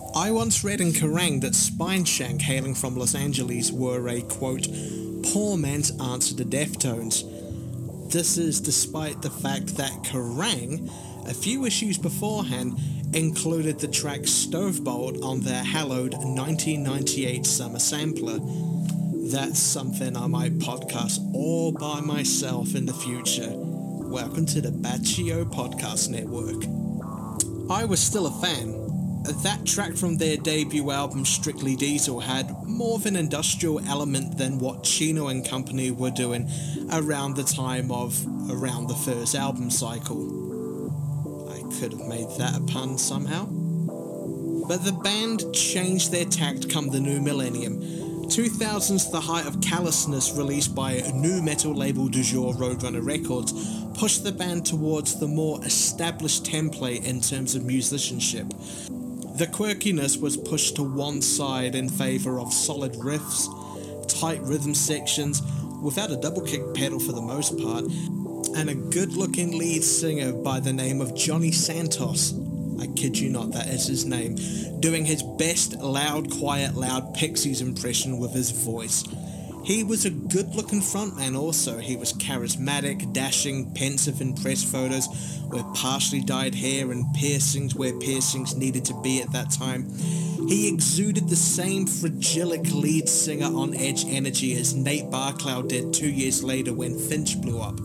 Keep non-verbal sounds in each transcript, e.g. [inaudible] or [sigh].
I once read in Kerrang that Spineshank, hailing from Los Angeles, were a quote, poor man's answer to Deftones. This is despite the fact that Kerrang, a few issues beforehand, included the track Stovebolt on their hallowed 1998 summer sampler. That's something I might podcast all by myself in the future. Welcome to the Baccio Podcast Network. I was still a fan. That track from their debut album Strictly Diesel had more of an industrial element than what Chino and company were doing around the time of around the first album cycle. I could have made that a pun somehow. But the band changed their tact come the new millennium 2000's The Height of Callousness, released by new metal label du jour Roadrunner Records, pushed the band towards the more established template in terms of musicianship. The quirkiness was pushed to one side in favour of solid riffs, tight rhythm sections, without a double kick pedal for the most part, and a good looking lead singer by the name of Johnny Santos. I kid you not, that is his name, doing his best loud, quiet, loud Pixies impression with his voice. He was a good looking frontman also. He was charismatic, dashing, pensive in press photos with partially dyed hair and piercings where piercings needed to be at that time. He exuded the same fragilic lead singer on edge energy as Nate Barcalow did two years later when Finch blew up.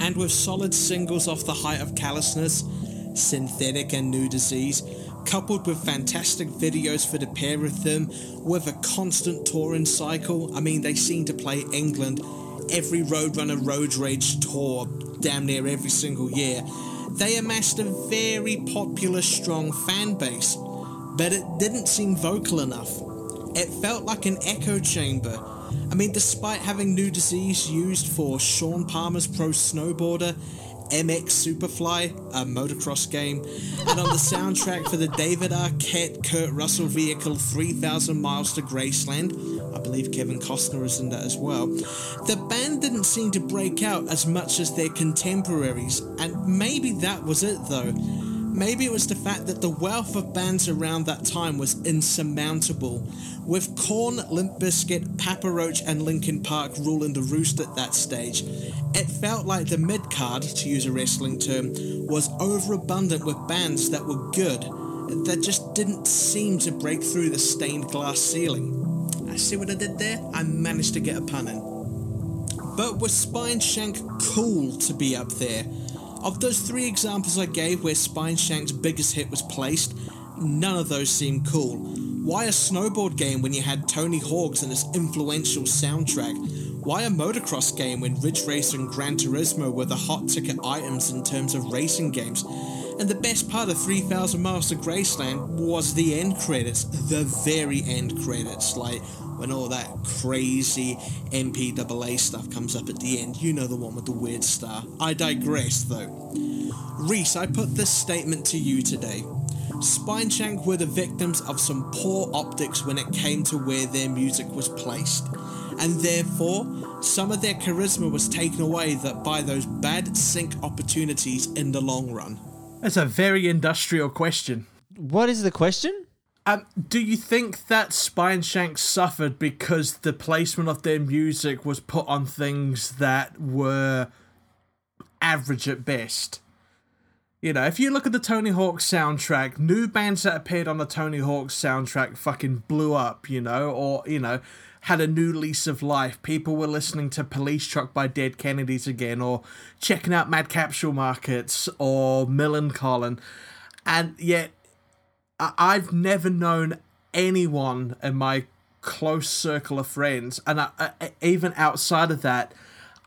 And with solid singles off the height of callousness, synthetic and new disease, coupled with fantastic videos for the pair of them, with a constant touring cycle. I mean, they seem to play England every Roadrunner Road Rage tour damn near every single year. They amassed a very popular, strong fan base, but it didn't seem vocal enough. It felt like an echo chamber. I mean, despite having New Disease used for Shaun Palmer's Pro Snowboarder, MX Superfly, a motocross game, and on the soundtrack for the David Arquette Kurt Russell vehicle 3000 Miles to Graceland. I believe Kevin Costner is in that as well. The band didn't seem to break out as much as their contemporaries, and maybe that was it though. Maybe it was the fact that the wealth of bands around that time was insurmountable, with Korn, Limp Bizkit, Papa Roach, and Linkin Park ruling the roost at that stage. It felt like the mid card, to use a wrestling term, was overabundant with bands that were good, that just didn't seem to break through the stained glass ceiling. I see what I did there? I managed to get a pun in. But was Spineshank cool to be up there? Of those three examples I gave where Spineshank's biggest hit was placed, none of those seem cool. Why a snowboard game when you had Tony Hawk's and its influential soundtrack? Why a motocross game when Ridge Racer and Gran Turismo were the hot ticket items in terms of racing games? And the best part of 3000 Miles to Graceland was the end credits, the very end credits, like when all that crazy MPAA stuff comes up at the end. You know the one with the weird star. I digress though. Reese, I put this statement to you today. Spineshank were the victims of some poor optics when it came to where their music was placed, and therefore some of their charisma was taken away that by those bad sync opportunities in the long run. That's a very industrial question. What is the question? Um, do you think that Spineshank suffered because the placement of their music was put on things that were average at best? You know, if you look at the Tony Hawk soundtrack, new bands that appeared on the Tony Hawk soundtrack fucking blew up, you know, or, you know, had a new lease of life. People were listening to Police Truck by Dead Kennedys again, or checking out Mad Capsule Markets, or Millencolin. And yet, I've never known anyone in my close circle of friends, and I, I, even outside of that,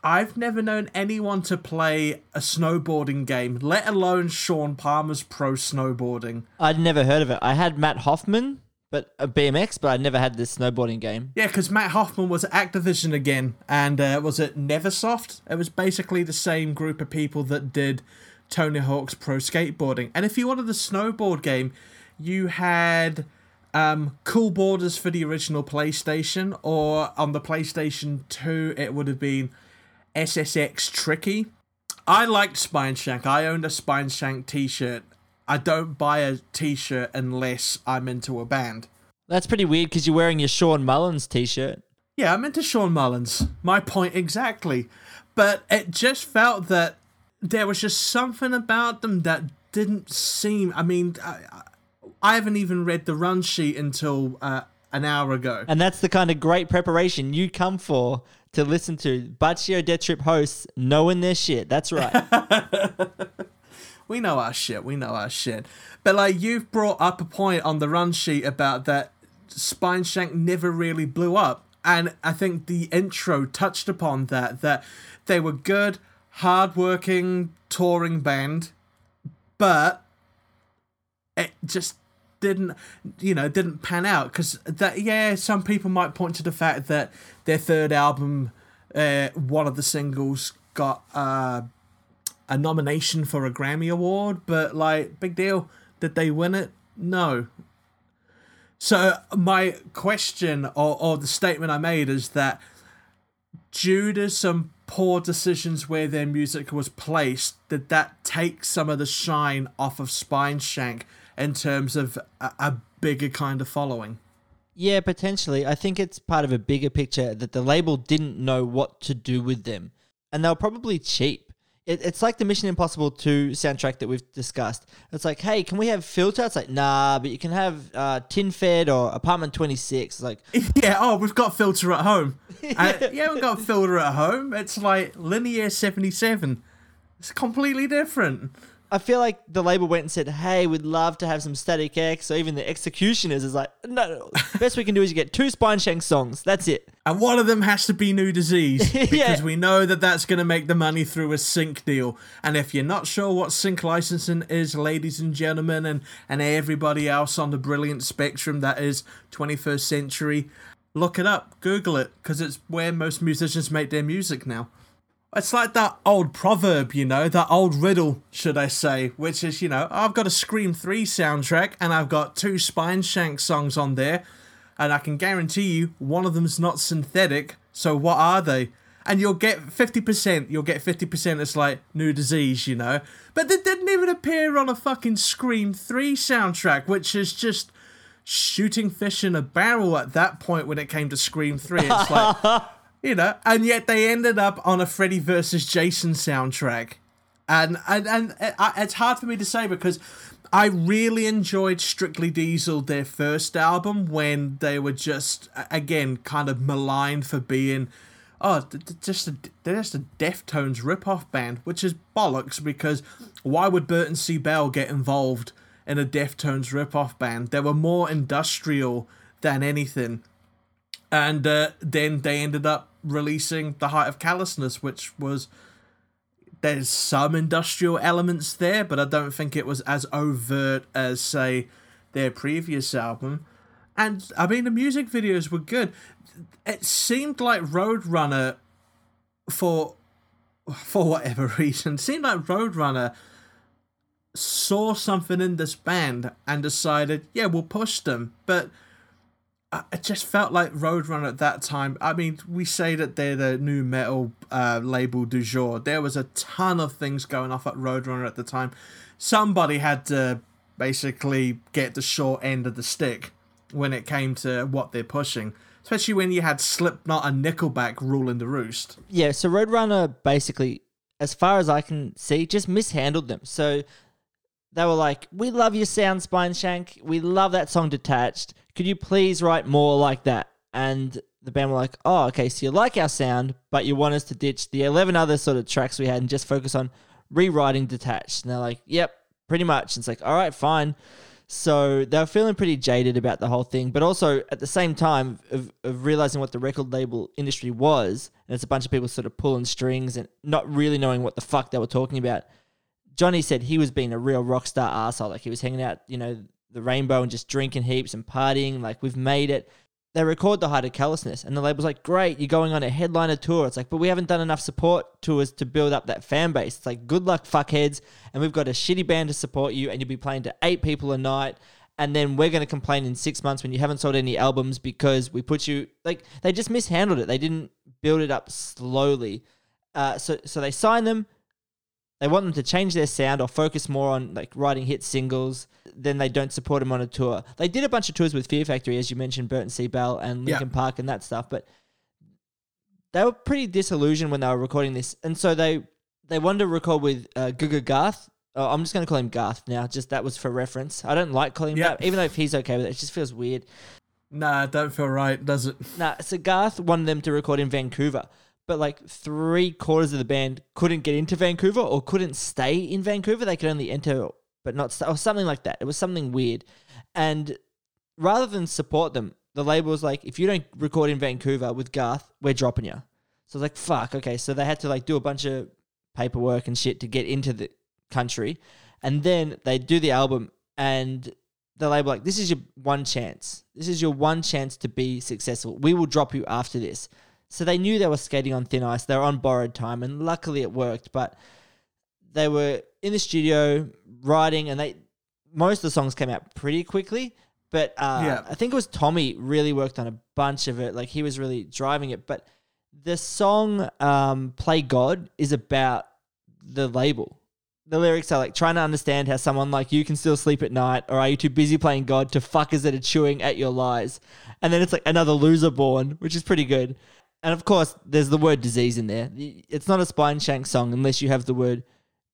I've never known anyone to play a snowboarding game, let alone Shaun Palmer's pro snowboarding. I'd never heard of it. I had Mat Hoffman, but a BMX, but I'd never had this snowboarding game. Yeah, because Mat Hoffman was at Activision again, and uh, was it Neversoft? It was basically the same group of people that did Tony Hawk's pro skateboarding. And if you wanted the snowboard game, you had um, Cool Borders for the original PlayStation, or on the PlayStation 2, it would have been SSX Tricky. I liked Spine Spineshank. I owned a Spine Spineshank t shirt. I don't buy a T-shirt unless I'm into a band. That's pretty weird because you're wearing your Shawn Mullins t-shirt. Yeah, I'm into Shawn Mullins. My point exactly. But it just felt that there was just something about them that didn't seem. I mean, I, I haven't even read the run sheet until uh, an hour ago. And that's the kind of great preparation you come for to listen to Baccio Death Trip hosts knowing their shit. That's right. [laughs] we know our shit. We know our shit. But like you've brought up a point on the run sheet about that Spine Shank never really blew up, and I think the intro touched upon that. That they were good, hardworking touring band, but it just didn't you know didn't pan out because that yeah some people might point to the fact that their third album uh, one of the singles got uh, a nomination for a Grammy award but like big deal. Did they win it? No. So my question or, or the statement I made is that due to some poor decisions where their music was placed, did that take some of the shine off of Spineshank in terms of a, a bigger kind of following? Yeah, potentially. I think it's part of a bigger picture that the label didn't know what to do with them. And they were probably cheap. It, it's like the Mission Impossible 2 soundtrack that we've discussed. It's like, hey, can we have filter? It's like, nah, but you can have uh, Tinfed or Apartment 26. It's like, [laughs] Yeah, oh, we've got filter at home. [laughs] Uh, yeah, we've got filter at home. It's like Linea 77. It's completely different. I feel like the label went and said, hey, we'd love to have some Static X. So even the executioners is like, no, [laughs] best we can do is you get two Spineshank songs. That's it. And one of them has to be New Disease [laughs] because Yeah. we know that that's going to make the money through a sync deal. And if you're not sure what sync licensing is, ladies and gentlemen, and, and everybody else on the brilliant spectrum that is 21st century, look it up, Google it, because it's where most musicians make their music now. It's like that old proverb, you know, that old riddle, should I say, which is, you know, I've got a Scream 3 soundtrack and I've got two Spineshank songs on there, and I can guarantee you one of them's not synthetic, so what are they? And you'll get 50%, you'll get 50%, it's like New Disease, you know? But they didn't even appear on a fucking Scream 3 soundtrack, which is just shooting fish in a barrel at that point when it came to Scream 3. It's like, [laughs] you know, and yet they ended up on a Freddy versus Jason soundtrack. And, and, and uh, it's hard for me to say because I really enjoyed Strictly Diesel, their first album, when they were just, again, kind of maligned for being, oh, just a, they're just a Deftones rip-off band, which is bollocks because why would Burton C. Bell get involved in a Deftones rip-off band? They were more industrial than anything and uh, then they ended up releasing the height of callousness which was there's some industrial elements there but i don't think it was as overt as say their previous album. And i mean the music videos were good. It seemed like roadrunner for for whatever [laughs] reason seemed like roadrunner saw something in this band and decided yeah we'll push them. But It just felt like Roadrunner at that time. I mean, we say that they're the new metal uh, label du jour. There was a ton of things going off at Roadrunner at the time. Somebody had to basically get the short end of the stick when it came to what they're pushing. Especially when you had Slipknot and Nickelback ruling the roost. Yeah, so Roadrunner basically, as far as I can see, just mishandled them. So they were like, "We love your sound, Spine Shank. We love that song, Detached. Could you please write more like that?" And the band were like, "Oh, okay. So you like our sound, but you want us to ditch the eleven other sort of tracks we had and just focus on rewriting Detached." And they're like, "Yep, pretty much." And it's like, "All right, fine." So they were feeling pretty jaded about the whole thing, but also at the same time of, of realizing what the record label industry was, and it's a bunch of people sort of pulling strings and not really knowing what the fuck they were talking about. Johnny said he was being a real rock star asshole. Like he was hanging out, you know, the rainbow and just drinking heaps and partying. Like we've made it. They record the height of callousness, and the label's like, "Great, you're going on a headliner tour." It's like, but we haven't done enough support tours to build up that fan base. It's like, good luck, fuckheads, and we've got a shitty band to support you, and you'll be playing to eight people a night. And then we're going to complain in six months when you haven't sold any albums because we put you like they just mishandled it. They didn't build it up slowly. Uh, so so they signed them. They want them to change their sound or focus more on like writing hit singles. Then they don't support them on a tour. They did a bunch of tours with Fear Factory, as you mentioned, Burton C. Bell and Yeah. Linkin Park and that stuff. But they were pretty disillusioned when they were recording this, and so they they wanted to record with uh, GGGarth. Oh, I'm just going to call him Garth now. Just that was for reference. I don't like calling him Yep. that, even though if he's okay with it, it just feels weird. Nah, don't feel right, does it? Nah, so Garth wanted them to record in Vancouver, but like three quarters of the band couldn't get into Vancouver or couldn't stay in Vancouver. They could only enter, but not st- or something like that. It was something weird, and rather than support them, the label was like, "If you don't record in Vancouver with Garth, we're dropping you." So I was like, "Fuck, okay." So they had to like do a bunch of paperwork and shit to get into the country, and then they do the album and the label like this is your one chance this is your one chance to be successful we will drop you after this so they knew they were skating on thin ice they were on borrowed time and luckily it worked but they were in the studio writing and they most of the songs came out pretty quickly but uh, Yeah. i think it was tommy really worked on a bunch of it like he was really driving it but the song um, play god is about the label the lyrics are like trying to understand how someone like you can still sleep at night, or are you too busy playing God to fuckers that are chewing at your lies? And then it's like another loser born, which is pretty good. And of course, there's the word disease in there. It's not a spine shank song unless you have the word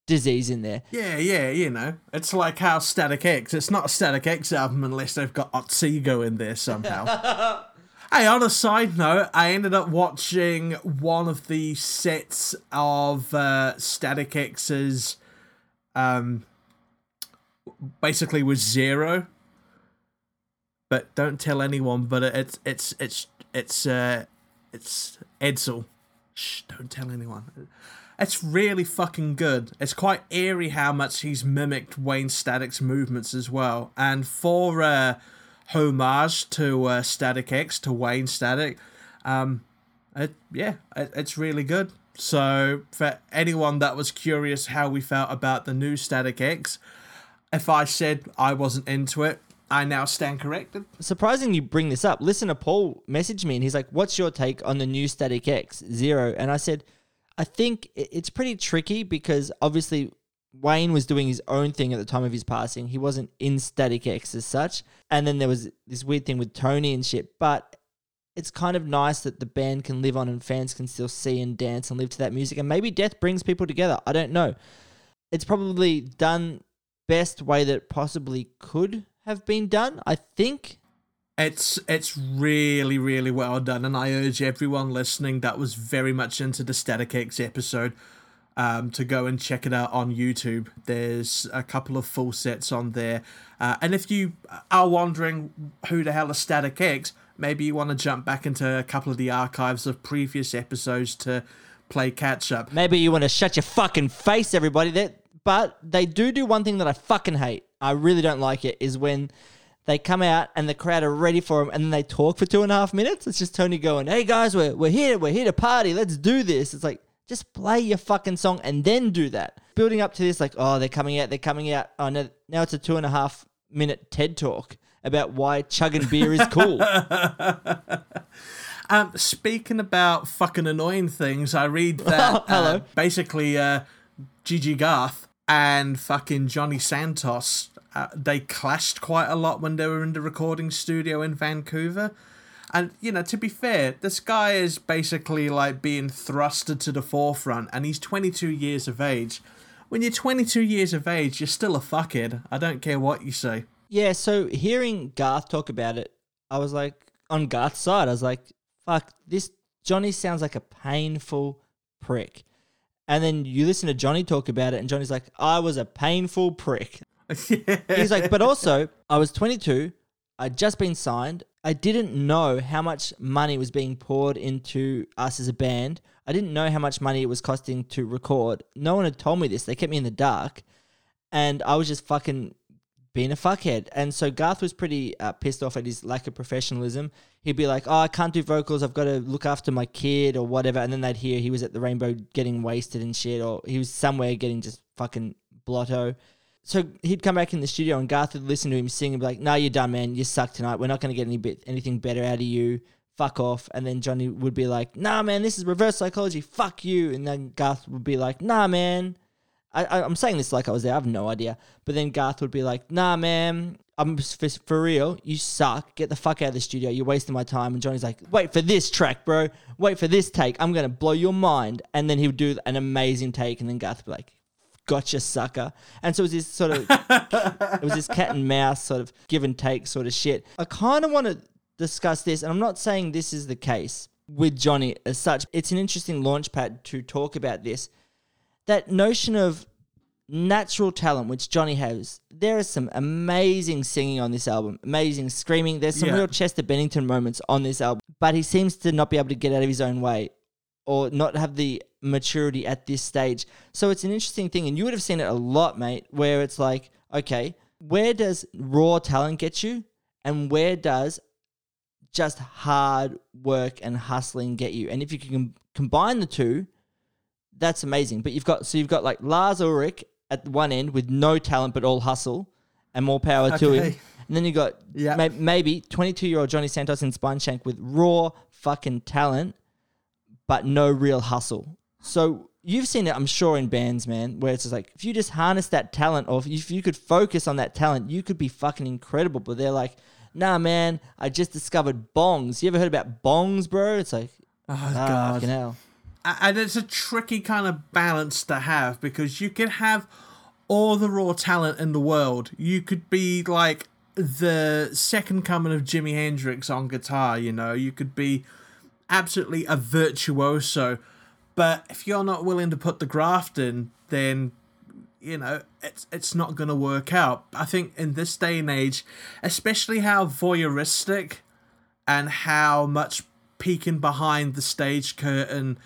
disease in there. Yeah, yeah, you know. It's like how Static X, it's not a Static X album unless they've got Otsego in there somehow. [laughs] hey, on a side note, I ended up watching one of the sets of uh, Static X's, um, basically was Zero. But don't tell anyone, but it's, it's, it's, it's, uh, it's Edsel. Shh, don't tell anyone. It's really fucking good. It's quite eerie how much he's mimicked Wayne Static's movements as well. And for uh, homage to uh, Static X, to Wayne Static, um, it, yeah, it, it's really good. So for anyone that was curious how we felt about the new Static X, if I said I wasn't into it, I now stand corrected. Surprising you bring this up. Listener Paul messaged me and he's like, What's your take on the new Static X Zero? And I said, I think it's pretty tricky because obviously Wayne was doing his own thing at the time of his passing. He wasn't in Static X as such. And then there was this weird thing with Tony and shit. But it's kind of nice that the band can live on and fans can still see and dance and live to that music. And maybe death brings people together. I don't know. It's probably done best way that it possibly could have been done, I think. It's it's really really well done, and I urge everyone listening that was very much into the Static X episode um, to go and check it out on YouTube. There's a couple of full sets on there, uh, and if you are wondering who the hell is Static X, maybe you want to jump back into a couple of the archives of previous episodes to play catch up. Maybe you want to shut your fucking face, everybody. That, but they do do one thing that I fucking hate. I really don't like it. Is when they come out and the crowd are ready for them, and then they talk for two and a half minutes. It's just Tony going, "Hey guys, we're we're here. We're here to party. Let's do this." It's like just play your fucking song and then do that. Building up to this, like, oh, they're coming out. They're coming out. Oh no, now it's a two and a half minute TED talk about why chugging beer is cool. [laughs] Um, speaking about fucking annoying things, I read that [laughs] Hello. uh, basically uh, GGGarth and fucking Johnny Santos uh, they clashed quite a lot when they were in the recording studio in Vancouver. And you know, to be fair, this guy is basically like being thrusted to the forefront, and he's 22 years of age. When you're 22 years of age, you're still a fuckhead. I don't care what you say. Yeah, so hearing Garth talk about it, I was like, on Garth's side, I was like, fuck, this Johnny sounds like a painful prick. And then you listen to Johnny talk about it, and Johnny's like, I was a painful prick. [laughs] He's like, but also, I was 22, I'd just been signed. I didn't know how much money was being poured into us as a band. I didn't know how much money it was costing to record. No one had told me this. They kept me in the dark. And I was just fucking being a fuckhead. And so Garth was pretty uh, pissed off at his lack of professionalism. He'd be like, "Oh, I can't do vocals. I've got to look after my kid or whatever." And then they'd hear he was at the Rainbow getting wasted and shit, or he was somewhere getting just fucking blotto. So he'd come back in the studio and Garth would listen to him sing and be like, "No, you're done, man. You suck tonight. We're not going to get any bit anything better out of you. Fuck off." And then Johnny would be like, "Nah, man. This is reverse psychology. Fuck you." And then Garth would be like, "Nah, man." I, I, I'm saying this like I was there. I have no idea. But then Garth would be like, "Nah, man, I'm for, for real. You suck. Get the fuck out of the studio. You're wasting my time." And Johnny's like, "Wait for this track, bro. Wait for this take. I'm gonna blow your mind." And then he would do an amazing take, and then Garth would be like, "Gotcha, sucker." And so it was this sort of, it was this [laughs] cat and mouse sort of give and take sort of shit. I kind of want to discuss this, and I'm not saying this is the case with Johnny as such. It's an interesting launch pad to talk about this that notion of natural talent which Johnny has. There is some amazing singing on this album, amazing screaming. There's some Yeah. real Chester Bennington moments on this album, but he seems to not be able to get out of his own way or not have the maturity at this stage. So it's an interesting thing, and you would have seen it a lot, mate, where it's like, okay, where does raw talent get you, and where does just hard work and hustling get you? And if you can combine the two, that's amazing. But you've got so you've got like Lars Ulrich at one end with no talent but all hustle, and more power to him. And then you got Yeah. may- maybe 22 year old Johnny Santos in Spine Shank with raw fucking talent, but no real hustle. So you've seen it, I'm sure, in bands, man, where it's just like if you just harness that talent, or if you could focus on that talent, you could be fucking incredible. But they're like, nah, man, I just discovered bongs. You ever heard about bongs, bro? It's like, Oh, ah, God. fucking hell. And it's a tricky kind of balance to have because you can have all the raw talent in the world. You could be like the second coming of Jimi Hendrix on guitar, you know, you could be absolutely a virtuoso, but if you're not willing to put the graft in, then you know it's it's not going to work out. I think in this day and age, especially how voyeuristic and how much peeking behind the stage curtain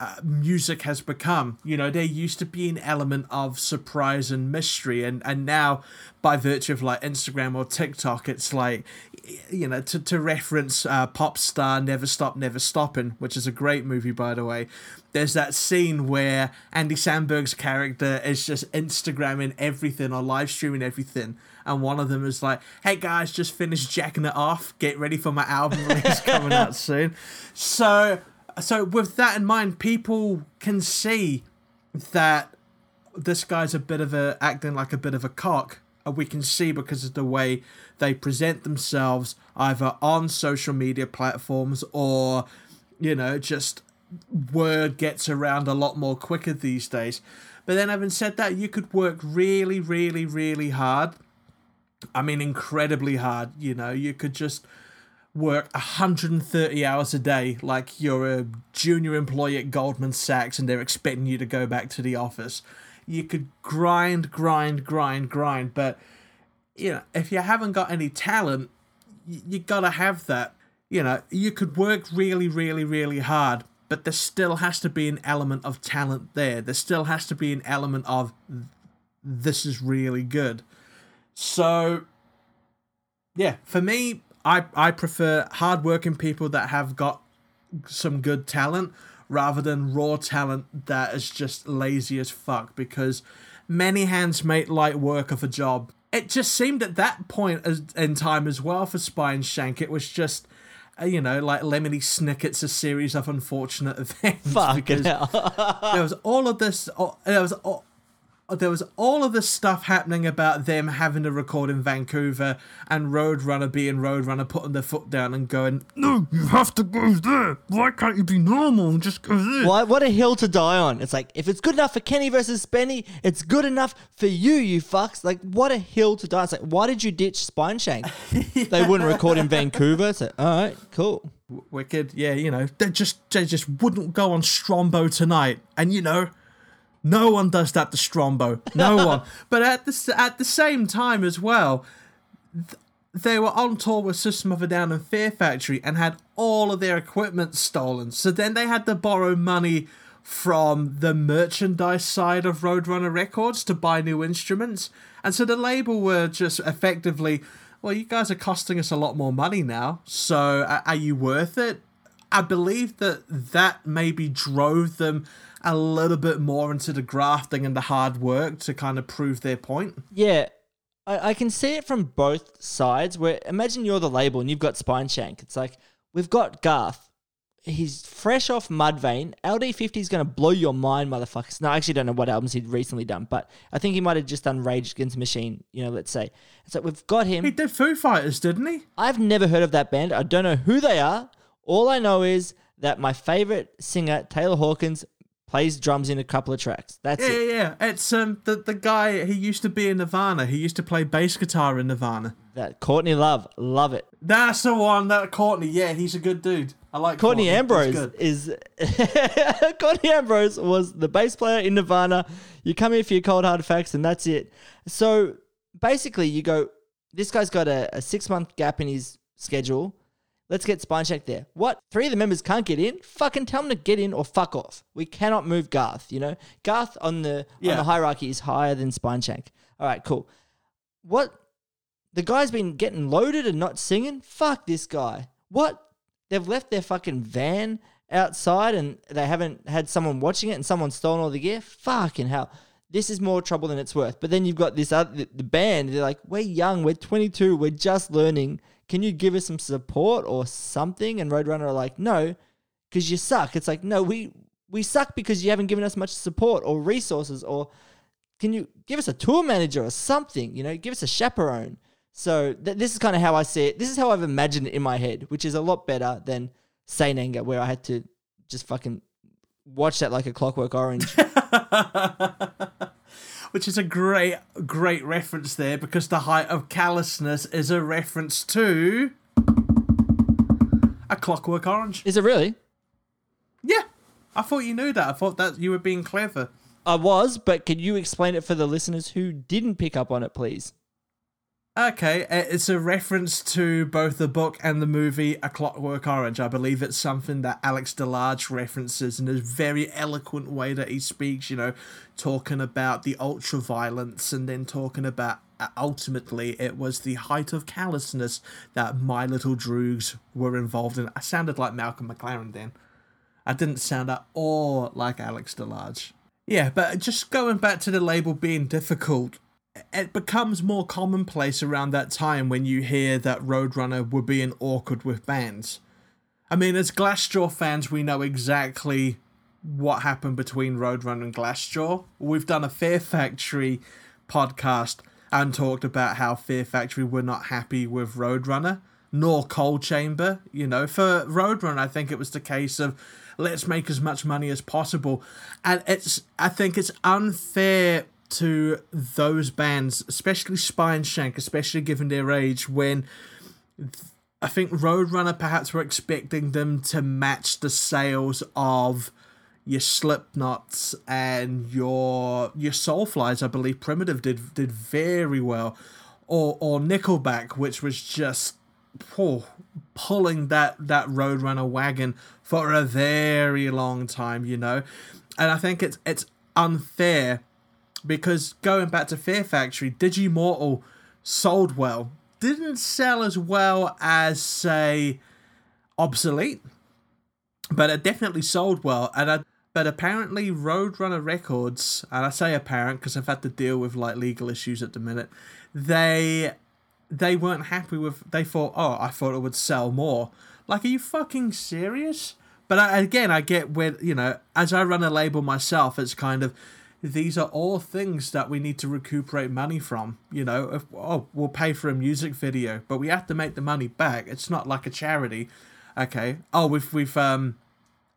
uh, music has become. You know, there used to be an element of surprise and mystery, and and now by virtue of like Instagram or TikTok, it's like you know to to reference uh, pop star Never Stop Never Stopping, which is a great movie by the way. There's that scene where Andy Samberg's character is just Instagramming everything or live streaming everything. And one of them is like, "Hey guys, just finished jacking it off. Get ready for my album release [laughs] coming out soon." So, so with that in mind, people can see that this guy's a bit of a acting like a bit of a cock. We can see because of the way they present themselves either on social media platforms or, you know, just word gets around a lot more quicker these days. But then, having said that, you could work really, really, really hard. I mean, incredibly hard. You know, you could just work 130 hours a day like you're a junior employee at Goldman Sachs and they're expecting you to go back to the office. You could grind, grind, grind, grind, but you know, if you haven't got any talent, y- you gotta have that. You know, you could work really, really, really hard, but there still has to be an element of talent there. There still has to be an element of this is really good. So, yeah, for me, I I prefer hardworking people that have got some good talent rather than raw talent that is just lazy as fuck because many hands make light work of a job. It just seemed at that point in time as well for Spine Shank, it was just, uh, you know, like Lemony Snicket's a series of unfortunate [laughs] events. Because hell. there was all of this. There was all, there was all of this stuff happening about them having to record in Vancouver and Roadrunner being Roadrunner putting their foot down and going, "No, you have to go there. Why can't you be normal and just go there?" What, what a hill to die on. It's like, if it's good enough for Kenny versus Spenny, it's good enough for you, you fucks. Like, what a hill to die. It's like, why did you ditch Spine Shank? [laughs] They wouldn't record in Vancouver. So, all right, cool. Wicked, yeah, you know, they just they just wouldn't go on Strombo tonight, and you know, no one does that to Strombo, no [laughs] one. But at the at the same time as well, th- they were on tour with System of a Down and Fear Factory and had all of their equipment stolen. So then they had to borrow money from the merchandise side of Roadrunner Records to buy new instruments, and so the label were just effectively. Well, you guys are costing us a lot more money now, so are you worth it? I believe that that maybe drove them a little bit more into the grafting and the hard work to kind of prove their point. Yeah, I, I can see it from both sides. Where imagine you're the label and you've got Spine Shank. It's like we've got Garth. he's fresh off Mudvayne. LD50 is going to blow your mind, motherfuckers. No, I actually don't know what albums he'd recently done, but I think he might have just done Rage Against the Machine, you know, let's say. So we've got him. He did Foo Fighters, didn't he? I've never heard of that band. I don't know who they are. All I know is that my favorite singer, Taylor Hawkins, plays drums in a couple of tracks. That's Yeah, it. yeah, yeah. It's um the the guy he used to be in Nirvana. He used to play bass guitar in Nirvana. That Courtney Love, love it. That's the one. That Courtney. Yeah, he's a good dude. I like Courtney He's Ambrose is [laughs] Courtney Ambrose was the bass player in Nirvana. You come here for your cold hard facts, and that's it. So basically, you go. This guy's got a, a six month gap in his schedule. Let's get Spine Shank there. What? Three of the members can't get in? Fucking tell them to get in or fuck off. We cannot move Garth. You know, Garth on the on the hierarchy is higher than Spine Shank. All right, cool. What? The guy's been getting loaded and not singing. Fuck this guy. What? They've left their fucking van outside and they haven't had someone watching it and someone's stolen all the gear. Fucking hell. This is more trouble than it's worth. But then you've got this other the- the band. They're like, we're young, we're 22, we're just learning. Can you give us some support or something? And Roadrunner are like, no, because you suck. It's like, no, we we suck because you haven't given us much support or resources or can you give us a tour manager or something? You know, give us a chaperone. So th- this is kind of how I see it. This is how I've imagined it in my head, which is a lot better than Saint Anger, where I had to just fucking watch that like a Clockwork Orange. [laughs] Which is a great, great reference there because the height of callousness is a reference to a Clockwork Orange. is it really? Yeah, I thought you knew that. I thought that you were being clever. I was, but can you explain it for the listeners who didn't pick up on it, please? Okay, it's a reference to both the book and the movie A Clockwork Orange. I believe it's something that Alex DeLarge references in a very eloquent way that he speaks, you know, talking about the ultra violence and then talking about uh, ultimately it was the height of callousness that my little droogs were involved in. I sounded like Malcolm McLaren then. I didn't sound at all like Alex DeLarge. Yeah, but just going back to the label being difficult, it becomes more commonplace around that time when you hear that Roadrunner were being awkward with bands. I mean, as Glassjaw fans, we know exactly what happened between Roadrunner and Glassjaw. We've done a Fear Factory podcast and talked about how Fear Factory were not happy with Roadrunner, nor Coal Chamber. You know, for Roadrunner, I think it was the case of let's make as much money as possible. And it's, I think it's unfair to those bands, especially Spine Shank, especially given their age, when I think Roadrunner perhaps were expecting them to match the sales of your Slipknots and your your Soulflies. I believe Primitive did did very well, or or Nickelback, which was just oh, pulling that that Roadrunner wagon for a very long time, you know, and I think it's it's unfair because going back to Fear Factory, Digimortal sold well, didn't sell as well as say Obsolete, but it definitely sold well. And I, but apparently Roadrunner Records, and I say apparent because I've had to deal with like legal issues at the minute, they they weren't happy with. They thought, oh, I thought it would sell more. Like, are you fucking serious? But I, again, I get where you know, as I run a label myself, it's kind of these are all things that we need to recuperate money from. You know, if, oh, we'll pay for a music video, but we have to make the money back. It's not like a charity. Okay. Oh, we've we've um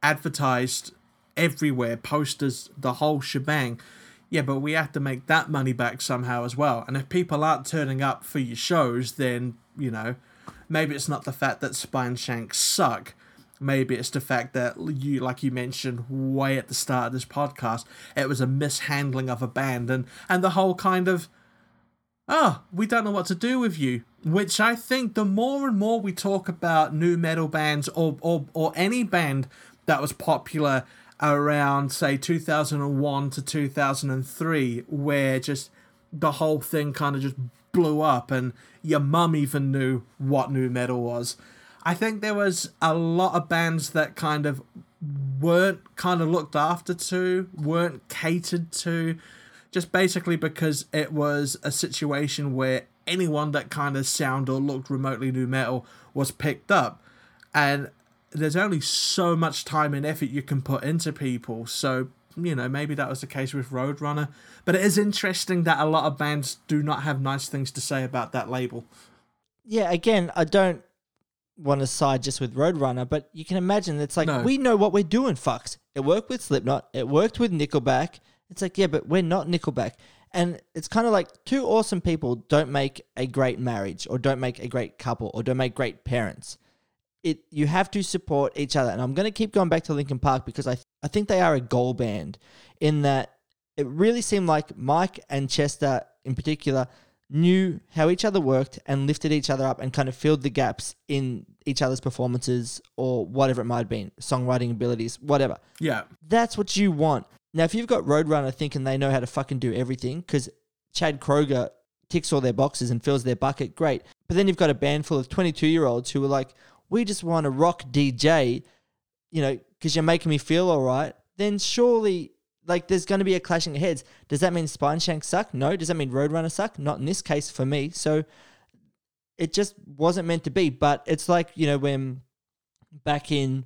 advertised everywhere, posters, the whole shebang. Yeah, but we have to make that money back somehow as well. And if people aren't turning up for your shows, then, you know, maybe it's not the fact that Spine Shanks suck. Maybe it's the fact that you, like you mentioned way at the start of this podcast, it was a mishandling of a band and, and the whole kind of, oh, we don't know what to do with you. Which I think the more and more we talk about new metal bands or, or, or any band that was popular around, say, 2001 to 2003, where just the whole thing kind of just blew up and your mum even knew what new metal was. I think there was a lot of bands that kind of weren't kind of looked after to, weren't catered to, just basically because it was a situation where anyone that kind of sound or looked remotely new metal was picked up. And there's only so much time and effort you can put into people. So you know maybe that was the case with Roadrunner, but it is interesting that a lot of bands do not have nice things to say about that label. Yeah, again, I don't want to side just with Roadrunner, but you can imagine it's like No. we know what we're doing, fucks. It worked with Slipknot, it worked with Nickelback. It's like, yeah, but we're not Nickelback. And it's kind of like two awesome people don't make a great marriage or don't make a great couple or don't make great parents. It you have to support each other. And I'm going to keep going back to Linkin Park because I I think they are a goal band in that it really seemed like Mike and Chester in particular knew how each other worked and lifted each other up and kind of filled the gaps in each other's performances or whatever it might have been, songwriting abilities, whatever. Yeah, That's what you want. Now, if you've got Roadrunner thinking they know how to fucking do everything, because Chad Kroeger ticks all their boxes and fills their bucket, great. But then you've got a band full of 22 year olds who are like, we just want a rock DJ, you know, because you're making me feel all right, then surely, like, there's going to be a clashing of heads. Does that mean Spine Shank suck? No. Does that mean Roadrunner suck? Not in this case for me. So it just wasn't meant to be. But it's like, you know, when back in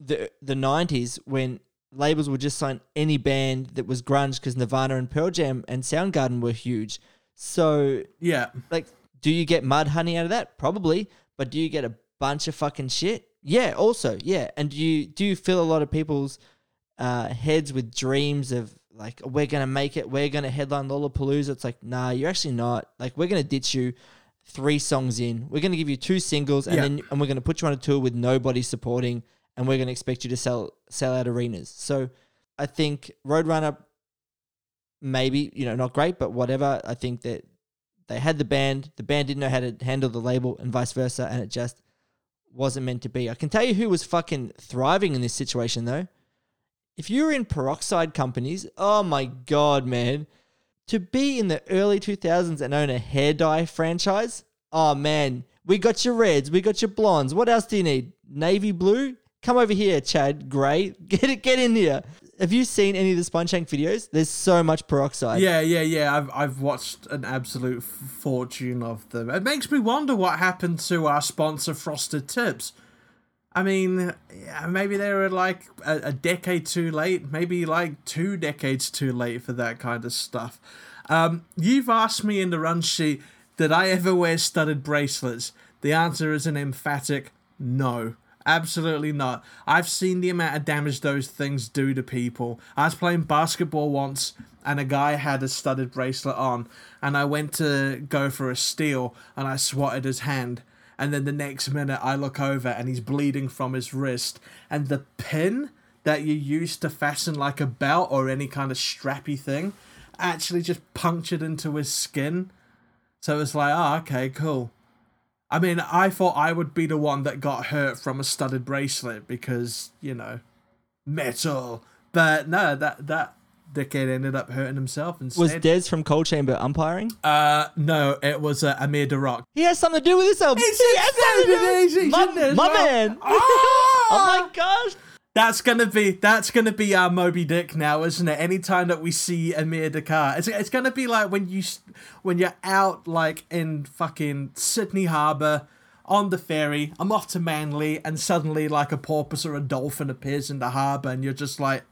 the the 90s when labels would just sign any band that was grunge because Nirvana and Pearl Jam and Soundgarden were huge. So, yeah, like, do you get Mudhoney out of that? Probably. But do you get a bunch of fucking shit? Yeah, also, yeah. And do you do you fill a lot of people's uh, heads with dreams of like we're gonna make it, we're gonna headline Lollapalooza? It's like, nah, you're actually not. Like, we're gonna ditch you three songs in. We're gonna give you two singles, and Yeah. then and we're gonna put you on a tour with nobody supporting, and we're gonna expect you to sell sell out arenas. So, I think Roadrunner, maybe you know not great, but whatever. I think that they had the band, the band didn't know how to handle the label, and vice versa, and it just wasn't meant to be. I can tell you who was fucking thriving in this situation though. If you were in peroxide companies, oh my god, man. To be in the early 2000s and own a hair dye franchise, oh man, we got your reds, we got your blondes. What else do you need? Navy blue? Come over here, Chad Gray. [laughs] Get it, get in here. Have you seen any of the Spine Shank videos? There's so much peroxide. yeah, yeah, yeah. I've I've watched an absolute fortune of them. It makes me wonder what happened to our sponsor, Frosted Tips. I mean, maybe they were like a, a decade too late, maybe like two decades too late for that kind of stuff. Um, you've asked me in the run sheet, did I ever wear studded bracelets? The answer is an emphatic no. Absolutely not. I've seen the amount of damage those things do to people. I was playing basketball once and a guy had a studded bracelet on and I went to go for a steal and I swatted his hand and then the next minute I look over and he's bleeding from his wrist and the pin that you use to fasten like a belt or any kind of strappy thing actually just punctured into his skin. So it's like, oh, okay, cool. I mean, I thought I would be the one that got hurt from a studded bracelet because, you know, metal. But no, that that dickhead ended up hurting himself Was instead. Des from Coal Chamber umpiring? uh, no, it was uh, Amir Derakh. He has something to do with this album. He has something to do with my, in there as my well. man. [laughs] Ah! oh my gosh. That's gonna be that's gonna be our Moby Dick now, isn't it? Anytime that we see Amir Derakh, it's it's gonna be like when you when you're out like in fucking Sydney Harbour on the ferry. I'm off to Manly, and suddenly like a porpoise or a dolphin appears in the harbour, and you're just like,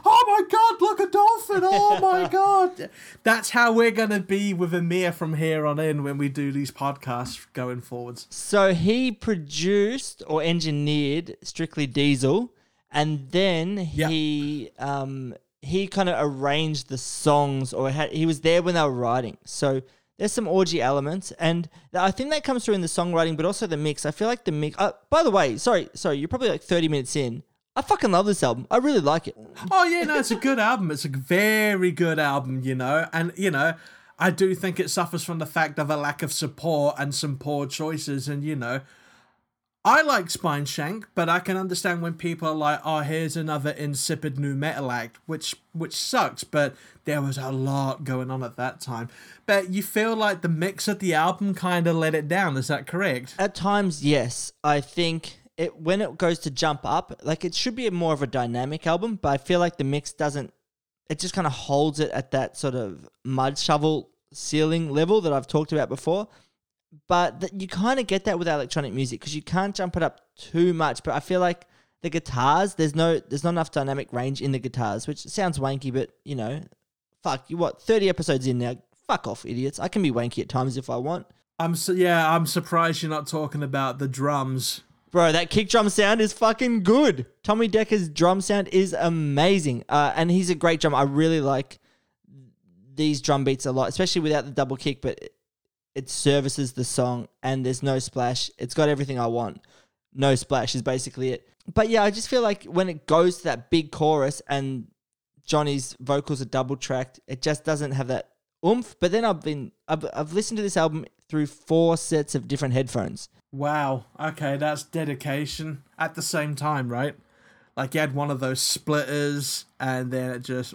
oh my god, look a dolphin! Oh [laughs] my god! That's how we're gonna be with Amir from here on in when we do these podcasts going forwards. So he produced or engineered Strictly Diesel, and then he um he kind of arranged the songs, or had, he was there when they were writing. So there's some orgy elements, and I think that comes through in the songwriting, but also the mix. I feel like the mix. Uh, by the way, sorry, sorry, you're probably like 30 minutes in. I fucking love this album. I really like it. Oh yeah, no, it's a good album. It's a very good album, you know, and you know, I do think it suffers from the fact of a lack of support and some poor choices, and you know, I like Spine Shank, but I can understand when people are like, "Oh, here's another insipid new metal act," which which sucks. But there was a lot going on at that time. But you feel like the mix of the album kind of let it down. Is that correct? At times, yes. I think it when it goes to jump up, like it should be more of a dynamic album, but I feel like the mix doesn't. It just kind of holds it at that sort of mud shovel ceiling level that I've talked about before. but th- you kind of get that with electronic music because you can't jump it up too much. But I feel like the guitars, there's no, there's not enough dynamic range in the guitars, which sounds wanky, but you know, fuck you. What thirty episodes in now? Fuck off, idiots! I can be wanky at times if I want. I'm so, yeah, I'm surprised you're not talking about the drums. Bro, that kick drum sound is fucking good. Tommy Decker's drum sound is amazing. Uh, and he's a great drummer. I really like these drum beats a lot, especially without the double kick, but it, it services the song and there's no splash. It's got everything I want. No splash is basically it. But yeah, I just feel like when it goes to that big chorus and Johnny's vocals are double tracked, it just doesn't have that oomph. But then I've been I've, I've listened to this album through four sets of different headphones. Wow. Okay, that's dedication at the same time, right? Like you had one of those splitters and then it just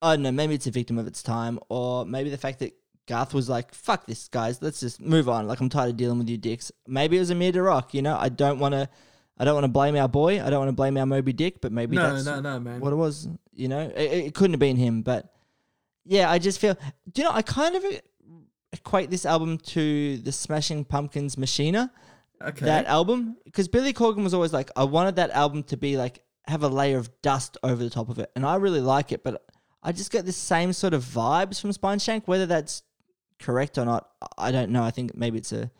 I don't know, maybe it's a victim of its time, or maybe the fact that Garth was like, fuck this, guys, let's just move on. Like, I'm tired of dealing with you dicks. Maybe it was Amir Derakh, you know? I don't want to. I don't want to blame our boy. I don't want to blame our Moby Dick, but maybe No, that's no, no, man. what it was. You know, it, it couldn't have been him. But yeah, I just feel. Do you know? I kind of equate this album to the Smashing Pumpkins Machina Okay. that album because Billy Corgan was always like, I wanted that album to be like have a layer of dust over the top of it, and I really like it, but I just get the same sort of vibes from Spine Shank. Whether that's correct or not, I don't know. I think maybe it's a,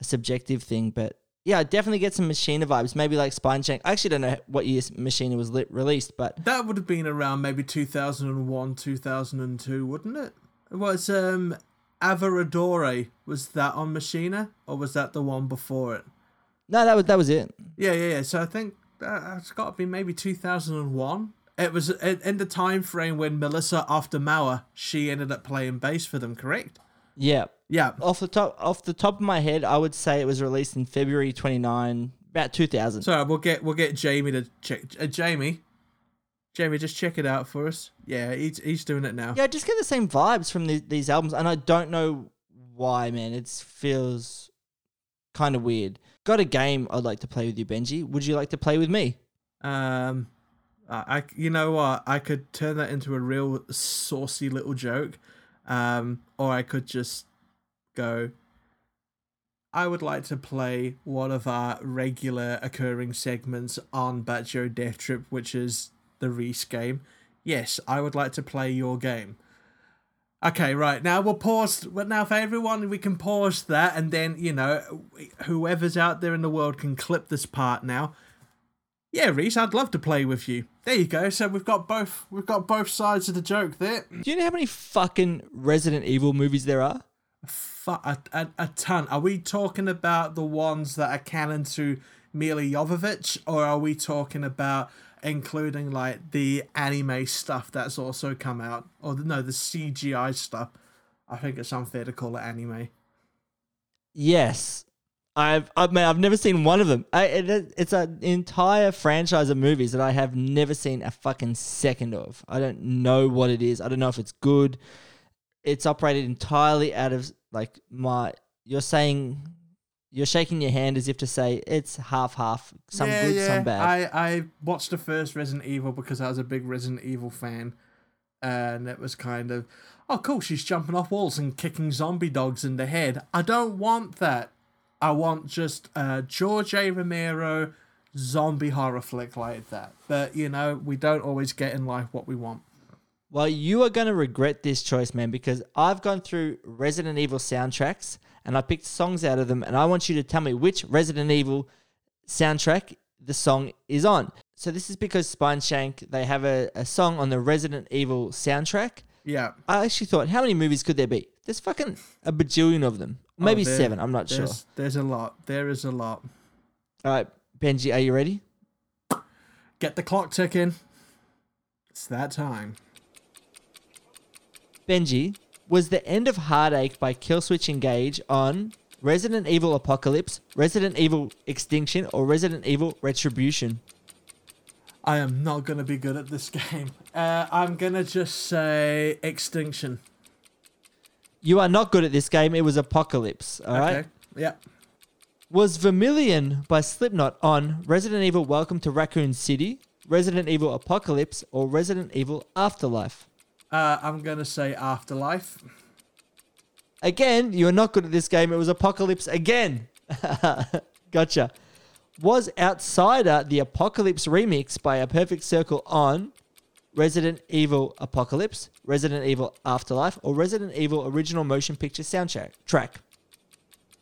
a subjective thing, but yeah, I definitely get some Machina vibes. Maybe like Spine Shank. I actually don't know what year Machina was lit, released, but that would have been around maybe 2001, 2002, wouldn't it? It was um Ava Adore was that on Machina or was that the one before it? no, that was that was it. Yeah, yeah, yeah. So I think that, it's got to be maybe 2001. It was in the time frame when Melissa Auf der Maur, she ended up playing bass for them, correct? Yeah, Yeah. off the top off the top of my head, I would say it was released in February twenty nine, about two thousand. So we'll get we'll get Jamie to check. Uh, Jamie, Jamie, just check it out for us. Yeah, he's he's doing it now. Yeah, I just get the same vibes from the, these albums, and I don't know why, man. It feels kind of weird. Got a game I'd like to play with you, Benji. Would you like to play with me? Um, I, you know what? I could turn that into a real saucy little joke, um, or I could just go. I would like to play one of our regular occurring segments on Batjo Death Trip, which is the Reese game. Yes, I would like to play your game. Okay, right now we'll pause. But now for everyone, we can pause that, and then you know, whoever's out there in the world can clip this part now. Yeah, Reese, I'd love to play with you. There you go. So we've got both. We've got both sides of the joke there. Do you know how many fucking Resident Evil movies there are? A, a, a ton. Are we talking about the ones that are canon to Milla Jovovich, or are we talking about including like the anime stuff that's also come out, or the, no, the CGI stuff? I think it's unfair to call it anime. Yes. I've I mean, I've never seen one of them. I, it, it's an entire franchise of movies that I have never seen a fucking second of. I don't know what it is. I don't know if it's good. It's operated entirely out of like my. You're saying, you're shaking your hand as if to say it's half half. Some good, some bad. I, I watched the first Resident Evil because I was a big Resident Evil fan. And it was kind of, oh, cool, she's jumping off walls and kicking zombie dogs in the head. I don't want that. I want just a George A. Romero zombie horror flick like that. But, you know, we don't always get in life what we want. Well, you are going to regret this choice, man, because I've gone through Resident Evil soundtracks and I picked songs out of them, and I want you to tell me which Resident Evil soundtrack the song is on. So this is because Spine Shank they have a, a song on the Resident Evil soundtrack. Yeah. I actually thought, how many movies could there be? There's fucking a bajillion of them, oh, maybe Oh, there- seven. I'm not sure. There's, there's a lot. There is a lot. All right, Benji, are you ready? Get the clock ticking. It's that time. Benji, was the end of Heartache by Killswitch Engage on Resident Evil Apocalypse, Resident Evil Extinction, or Resident Evil Retribution? I am not going to be good at this game. Uh, I'm going to just say Extinction. You are not good at this game. It was Apocalypse. All right. Okay. Yeah. Was Vermilion by Slipknot on Resident Evil Welcome to Raccoon City, Resident Evil Apocalypse, or Resident Evil Afterlife? Uh, I'm going to say Afterlife. Again, you are not good at this game. It was Apocalypse again. [laughs] gotcha. Was Outsider the Apocalypse remix by A Perfect Circle on Resident Evil Apocalypse, Resident Evil Afterlife, or Resident Evil Original Motion Picture soundtrack? Track.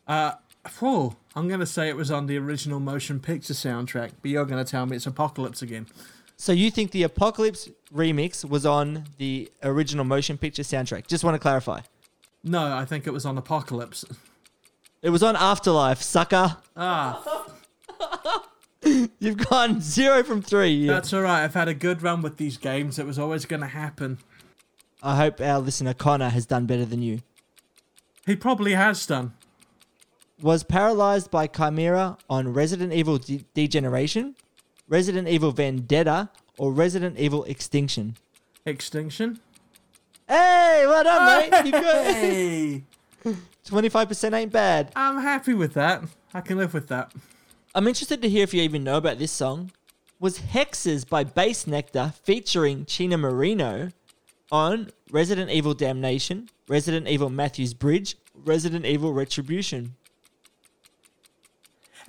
Uh, oh, I'm gonna say it was on the original motion picture soundtrack, but you're gonna tell me it's Apocalypse again. So you think the Apocalypse remix was on the original motion picture soundtrack? Just want to clarify. No, I think it was on Apocalypse. It was on Afterlife, sucker. Ah, [laughs] You've gone zero from three. that's all right. I've had a good run with these games. It was always gonna happen. I hope our listener Connor has done better than you. He probably has done. Was paralyzed by Chimera on Resident Evil De- Degeneration, Resident Evil Vendetta, or Resident Evil Extinction? Extinction. Hey, well done, mate. [laughs] You Hey, twenty-five percent. Ain't bad. I'm happy with that. I can live with that. I'm interested to hear if you even know about this song. Was Hexes by Bassnectar featuring Chino Moreno on Resident Evil Damnation, Resident Evil Matthews Bridge, Resident Evil Retribution?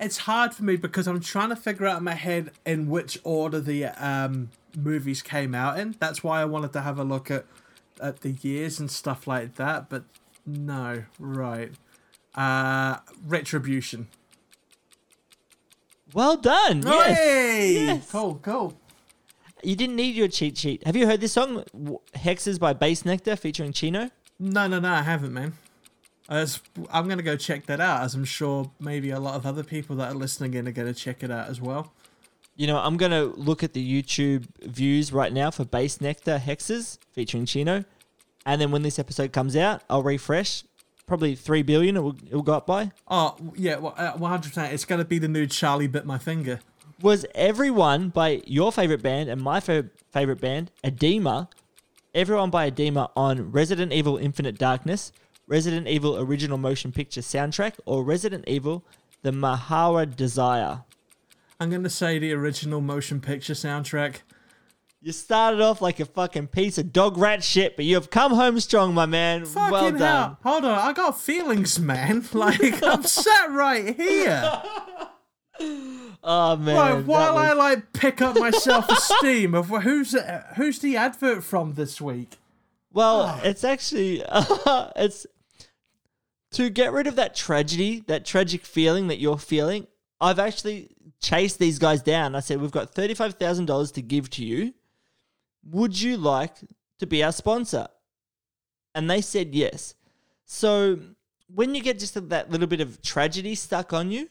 It's hard for me because I'm trying to figure out in my head in which order the um, movies came out in. That's why I wanted to have a look at at the years and stuff like that. But no, right. Uh, Retribution. Well done. Yes. Hey! Yes. Cool, cool. You didn't need your cheat sheet. Have you heard this song, Hexes by Bassnectar featuring Chino? No, no, no, I haven't, man. As I'm gonna go check that out, as I'm sure maybe a lot of other people that are listening in are gonna check it out as well. You know, I'm going to look at the YouTube views right now for Bassnectar Hexes featuring Chino. And then when this episode comes out, I'll refresh. Probably 3 billion it will, it will go up by. Oh yeah, well, uh, 100%. It's gonna be the new Charlie bit my finger. was everyone by your favorite band and my fa- favorite band, Adema, everyone by Adema on Resident Evil Infinite Darkness, Resident Evil Original Motion Picture soundtrack, or Resident Evil The Marhawa Desire. I'm gonna say the original motion picture soundtrack. You started off like a fucking piece of dog rat shit, but you have come home strong, my man. Fucking well hell. Hold on, I got feelings, man. [laughs] Like I'm sat right here. [laughs] Oh man. That while I like pick up my self-esteem of who's uh, who's the advert from this week. Well, it's actually [laughs] it's to get rid of that tragedy, that tragic feeling that you're feeling. I've actually chased these guys down. I said, "We've got thirty-five thousand dollars to give to you. Would you like to be our sponsor?" And they said yes. So when you get just that little bit of tragedy stuck on you,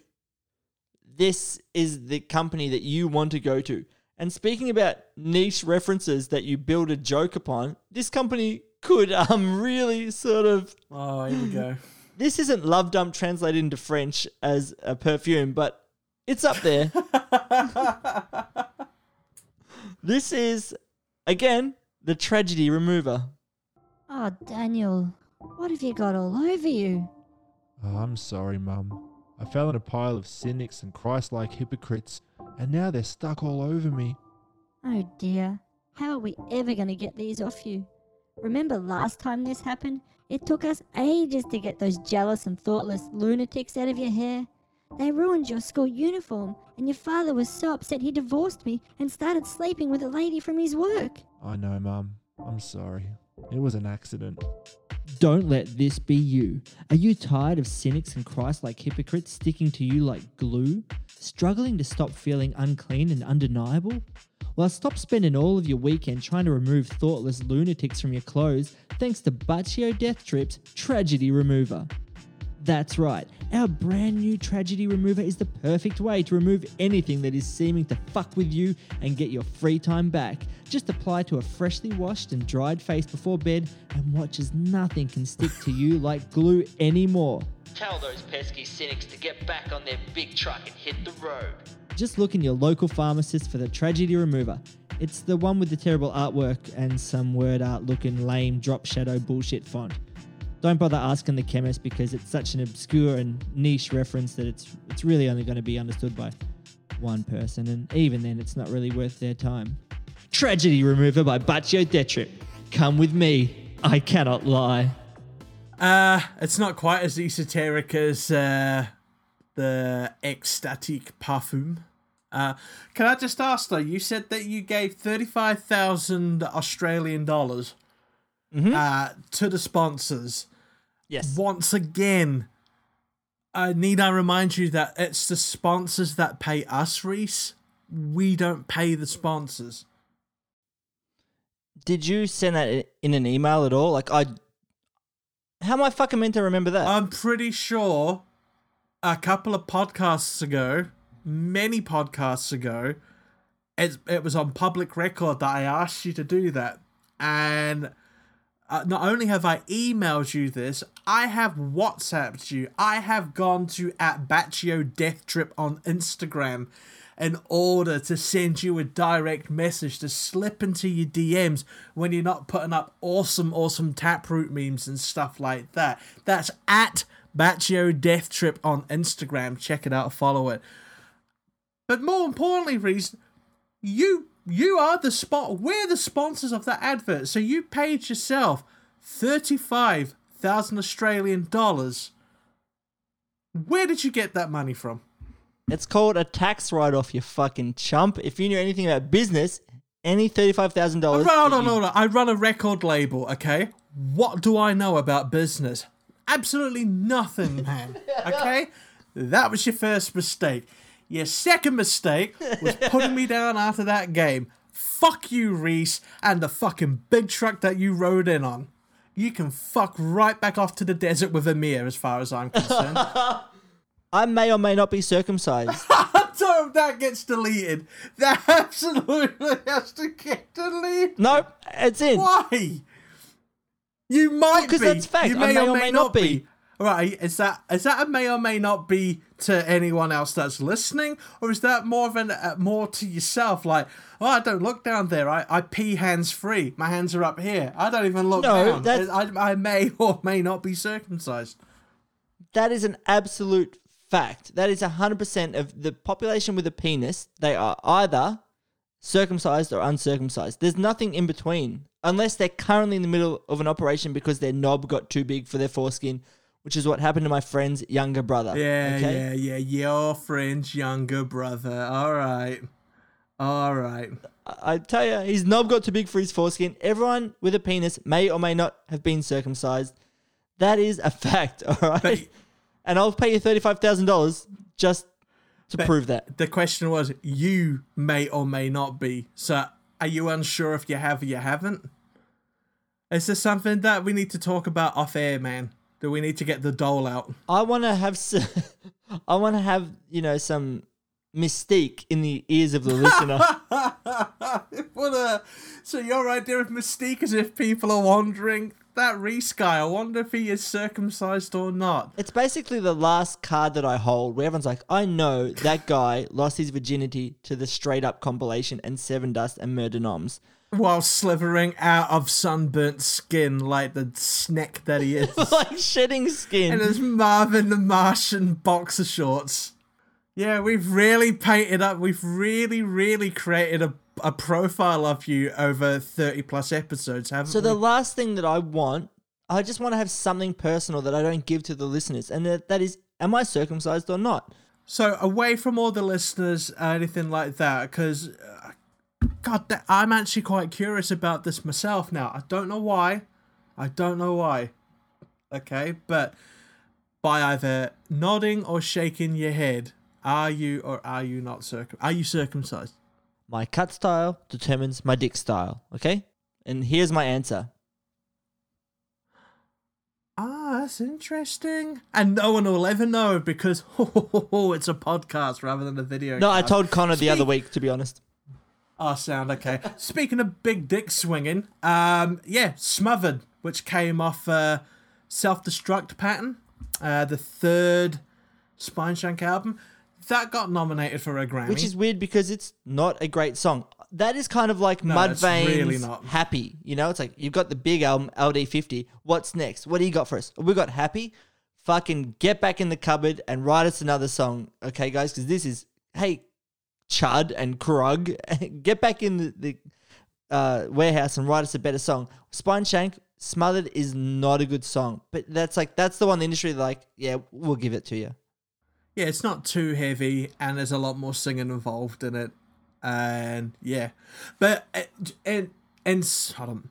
this is the company that you want to go to. And speaking about niche references that you build a joke upon, this company could um really sort of Oh, here we go. [laughs] this isn't love dump translated into French as a perfume, but it's up there. [laughs] this is again the tragedy remover. Oh, Daniel, what have you got all over you? Oh, I'm sorry, Mum. I fell in a pile of cynics and Christ like hypocrites, and now they're stuck all over me. Oh dear, how are we ever going to get these off you? Remember last time this happened? It took us ages to get those jealous and thoughtless lunatics out of your hair. They ruined your school uniform, and your father was so upset he divorced me and started sleeping with a lady from his work. I know, Mum. I'm sorry. It was an accident. Don't let this be you. Are you tired of cynics and Christ like hypocrites sticking to you like glue? Struggling to stop feeling unclean and undeniable? Well, stop spending all of your weekend trying to remove thoughtless lunatics from your clothes thanks to Baccio Death Trip's Tragedy Remover. That's right, our brand new Tragedy Remover is the perfect way to remove anything that is seeming to fuck with you and get your free time back. Just apply to a freshly washed and dried face before bed and watch as nothing can stick to you like glue anymore. Tell those pesky cynics to get back on their big truck and hit the road. Just look in your local pharmacist for the Tragedy Remover. It's the one with the terrible artwork and some word art looking lame drop shadow bullshit font. Don't bother asking the chemist because it's such an obscure and niche reference that it's it's really only going to be understood by one person, and even then, it's not really worth their time. Tragedy Remover by Baccio Detrip. Come with me. I cannot lie. Uh, it's not quite as esoteric as uh, the ecstatic parfum. Uh, can I just ask though? You said that you gave thirty-five thousand Australian dollars uh, to the sponsors. Yes. Once again, uh, need I remind you that it's the sponsors that pay us, Reese. We don't pay the sponsors. Did you send that in an email at all? Like I, how am I fucking meant to remember that? I'm pretty sure a couple of podcasts ago, many podcasts ago, it, it was on public record that I asked you to do that. And uh, not only have I emailed you this, I have WhatsApped you. I have gone to at Baccio Death Trip on Instagram in order to send you a direct message to slip into your DMs when you're not putting up awesome, awesome taproot memes and stuff like that. That's at Baccio Death Trip on Instagram. Check it out, follow it. But more importantly, Reese, you you are the spot. We're the sponsors of that advert. So you paid yourself thirty five thousand Australian dollars. Where did you get that money from? It's called a tax write-off. You fucking chump. If you knew anything about business, any thirty-five thousand dollars. hold on, hold on. I run a record label. Okay, what do I know about business? Absolutely nothing, man. [laughs] Okay, that was your first mistake. Your second mistake was putting me down after that game. Fuck you, Reese, and the fucking big truck that you rode in on. You can fuck right back off to the desert with Amir, as far as I'm concerned. [laughs] I may or may not be circumcised. [laughs] so if that gets deleted, that absolutely has to get deleted. no, it's in. Why? You might 'cause be. that's fact. You I may, or may, not be. be. Right? Is that is that a may or may not be to anyone else that's listening, or is that more of an uh, more to yourself? Like, oh, I don't look down there. I, I pee hands free. My hands are up here. I don't even look No, down. that's- I, I may [laughs] or may not be circumcised. That is an absolute fact. That is 100% of the population with a penis. They are either circumcised or uncircumcised. There's nothing in between. Unless they're currently in the middle of an operation because their knob got too big for their foreskin, which is what happened to my friend's younger brother. Yeah, okay? yeah, yeah. Your friend's younger brother. All right. All right. I tell you, his knob got too big for his foreskin. Everyone with a penis may or may not have been circumcised. That is a [laughs] fact, all right? But- and I'll pay you $35,000 just to prove that. The question was, you may or may not be. So, are you unsure if you have or you haven't? Is this something that we need to talk about off air, man? Do we need to get the dole out? I want to have some. [laughs] I want to have, you know, some mystique in the ears of the listener. [laughs] what a so your idea of mystique is if people are wondering that Reese guy. I wonder if he is circumcised or not. It's basically the last card that I hold where everyone's like, I know that guy lost his virginity to the straight up compilation and Sevendust and Murder Noms. While slithering out of sunburnt skin like the snack that he [laughs] is. like shedding skin. and his Marvin the Martian boxer shorts. Yeah, we've really painted up. We've really, really created a, a profile of you over thirty plus episodes, haven't So the last thing that I want, I just want to have something personal that I don't give to the listeners, and that, that is, am I circumcised or not? So away from all the listeners, uh, anything like that, because uh, God, da- I'm actually quite curious about this myself now. I don't know why. I don't know why. Okay, but by either nodding or shaking your head, are you or are you not circum? Are you circumcised? My cut style determines my dick style. Okay, and here's my answer. Ah, that's interesting. And no one will ever know because oh, [laughs] it's a podcast rather than a video. No, I told Connor the other week, to be honest. Oh, sound okay. Speaking of big dick swinging, um, yeah, Smothered, which came off uh, Self Destruct Pattern, uh, the third Spine Shank album, that got nominated for a Grammy. Which is weird because it's not a great song. That is kind of like No, Mudvayne's really not. Happy. You know, it's like you've got the big album LD50. What's next? What do you got for us? We got Happy. Fucking get back in the cupboard and write us another song, okay, guys? Because this is hey, Chud and Krug, [laughs] get back in the, the uh, warehouse and write us a better song. Spine Shank Smothered is not a good song, but that's like that's the one the industry like, yeah, we'll give it to you. Yeah, it's not too heavy, and there's a lot more singing involved in it, and yeah, but uh, in in hold on.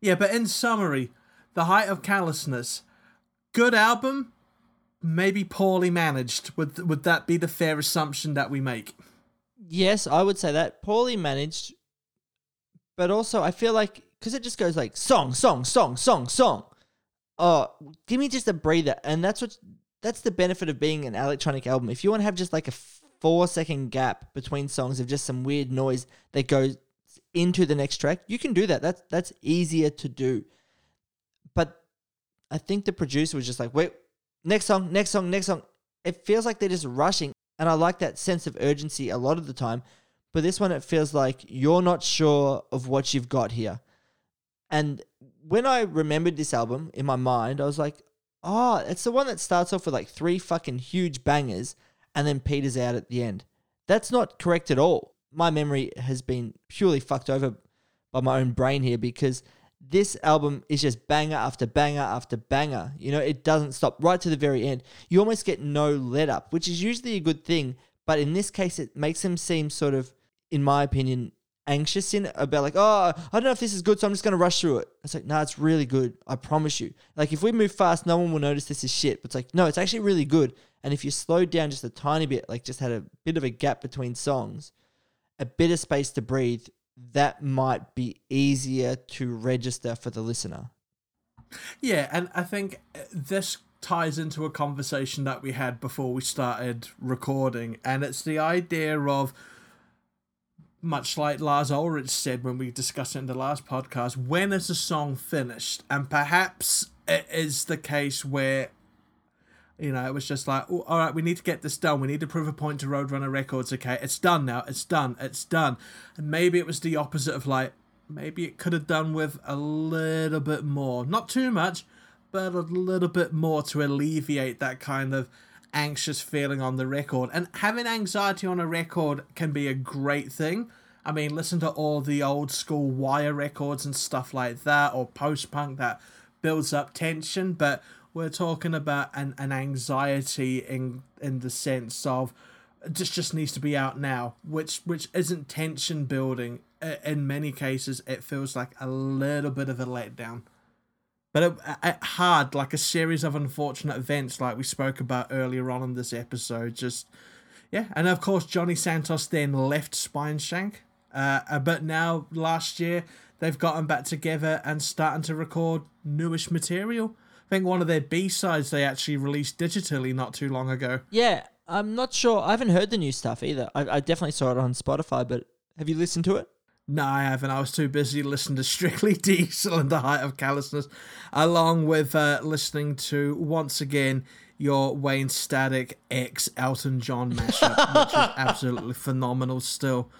yeah, but in summary, the height of callousness, good album, maybe poorly managed. Would would that be the fair assumption that we make? Yes, I would say that poorly managed, but also I feel like because it just goes like song, song, song, song, song. Oh, give me just a breather, and that's what that's the benefit of being an electronic album. If you want to have just like a four second gap between songs of just some weird noise that goes into the next track, you can do that. That's that's easier to do. But I think the producer was just like, wait, next song, next song, next song. It feels like they're just rushing, and I like that sense of urgency a lot of the time. But this one, it feels like you're not sure of what you've got here. And when I remembered this album in my mind, I was like, oh, it's the one that starts off with like three fucking huge bangers and then peters out at the end. That's not correct at all. My memory has been purely fucked over by my own brain here because this album is just banger after banger after banger. You know, it doesn't stop right to the very end. You almost get no let up, which is usually a good thing. But in this case, it makes them seem sort of, in my opinion, anxious in about like, oh, I don't know if this is good, so I'm just gonna rush through it. It's like, no, nah, it's really good. I promise you. Like if we move fast, no one will notice this is shit. But it's like, no, it's actually really good. And if you slow down just a tiny bit, like just had a bit of a gap between songs, a bit of space to breathe, that might be easier to register for the listener. Yeah, and I think uh, this ties into a conversation that we had before we started recording, and it's the idea of much like Lars Ulrich said when we discussed it in the last podcast, when is a song finished? And perhaps it is the case where, you know, it was just like, oh, all right, we need to get this done. We need to prove a point to Roadrunner Records. Okay, it's done now. It's done. It's done. And maybe it was the opposite of like, maybe it could have done with a little bit more. Not too much, but a little bit more to alleviate that kind of anxious feeling on the record. And having anxiety on a record can be a great thing. I mean, listen to all the old school wire records and stuff like that, or post punk that builds up tension, but we're talking about an, an anxiety in in the sense of just just needs to be out now, which which isn't tension building. In many cases, it feels like a little bit of a letdown but it, it hard like a series of unfortunate events like we spoke about earlier on in this episode just yeah and of course johnny santos then left spineshank uh, uh, but now last year they've gotten back together and starting to record newish material i think one of their b-sides they actually released digitally not too long ago Yeah, I'm not sure. I haven't heard the new stuff either. I, I definitely saw it on Spotify, but have you listened to it? No, I haven't. I was too busy listening to Strictly [laughs] Diesel and the Height of Callousness, along with uh, listening to, once again, your Wayne Static X Elton John mashup, [laughs] which is absolutely phenomenal still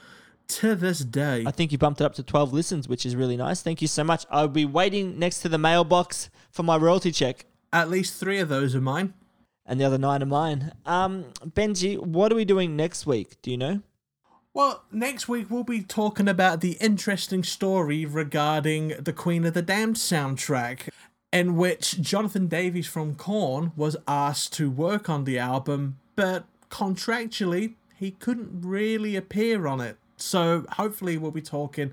to this day. I think you bumped it up to 12 listens, which is really nice. Thank you so much. I'll be waiting next to the mailbox for my royalty check, At least three of those are mine. and the other nine are mine. Um, Benji, what are we doing next week? Do you know? Well, next week we'll be talking about the interesting story regarding the Queen of the Damned soundtrack, in which Jonathan Davis from Korn was asked to work on the album, but contractually he couldn't really appear on it. So hopefully we'll be talking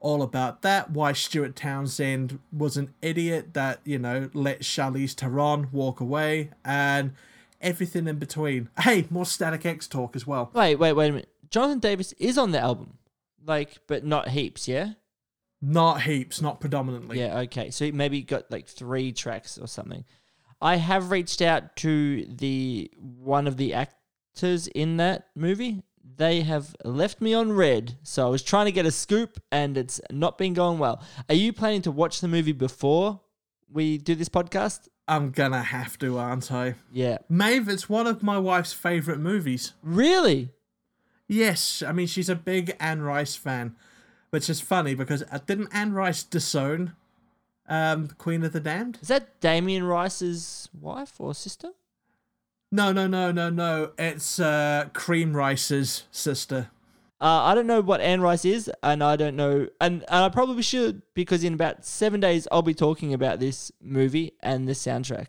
all about that. Why Stuart Townsend was an idiot that you know let Charlize Theron walk away, and everything in between. Hey, more Static X talk as well. Wait, wait, wait a minute. Jonathan Davis is on the album, like, but not heaps, yeah? Not heaps, not predominantly. Yeah, okay. So maybe got like three tracks or something. I have reached out to the one of the actors in that movie. They have left me on read, so I was trying to get a scoop, and it's not been going well. Are you planning to watch the movie before we do this podcast? I'm gonna have to, aren't I? Yeah. Maeve, it's one of my wife's favourite movies. Really? Yes, I mean she's a big Anne Rice fan, which is funny because uh, didn't Anne Rice disown um, Queen of the Damned? Is that Damien Rice's wife or sister? No, no, no, no, no. It's uh, Cream Rice's sister. Uh, I don't know what Anne Rice is, and I don't know, and, and I probably should because in about seven days I'll be talking about this movie and the soundtrack,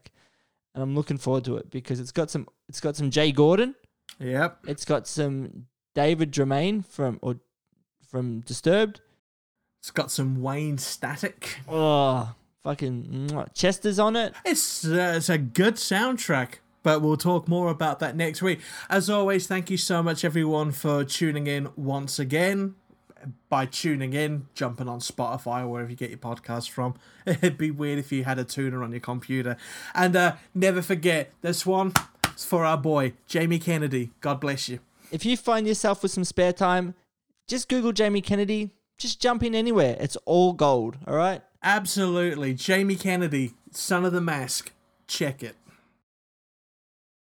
and I'm looking forward to it because it's got some it's got some Jay Gordon, Yep. it's got some David Draiman from or from Disturbed. It's got some Wayne static. Oh, fucking. Chester's on it. It's uh, it's a good soundtrack, but we'll talk more about that next week. As always, thank you so much everyone for tuning in once again. By tuning in, jumping on Spotify or wherever you get your podcasts from. [laughs] It'd be weird if you had a tuner on your computer. And uh, never forget this one. It's for our boy Jamie Kennedy. God bless you. If you find yourself with some spare time, just Google Jamie Kennedy. Just jump in anywhere. It's all gold. All right. Absolutely, Jamie Kennedy, son of the mask. Check it.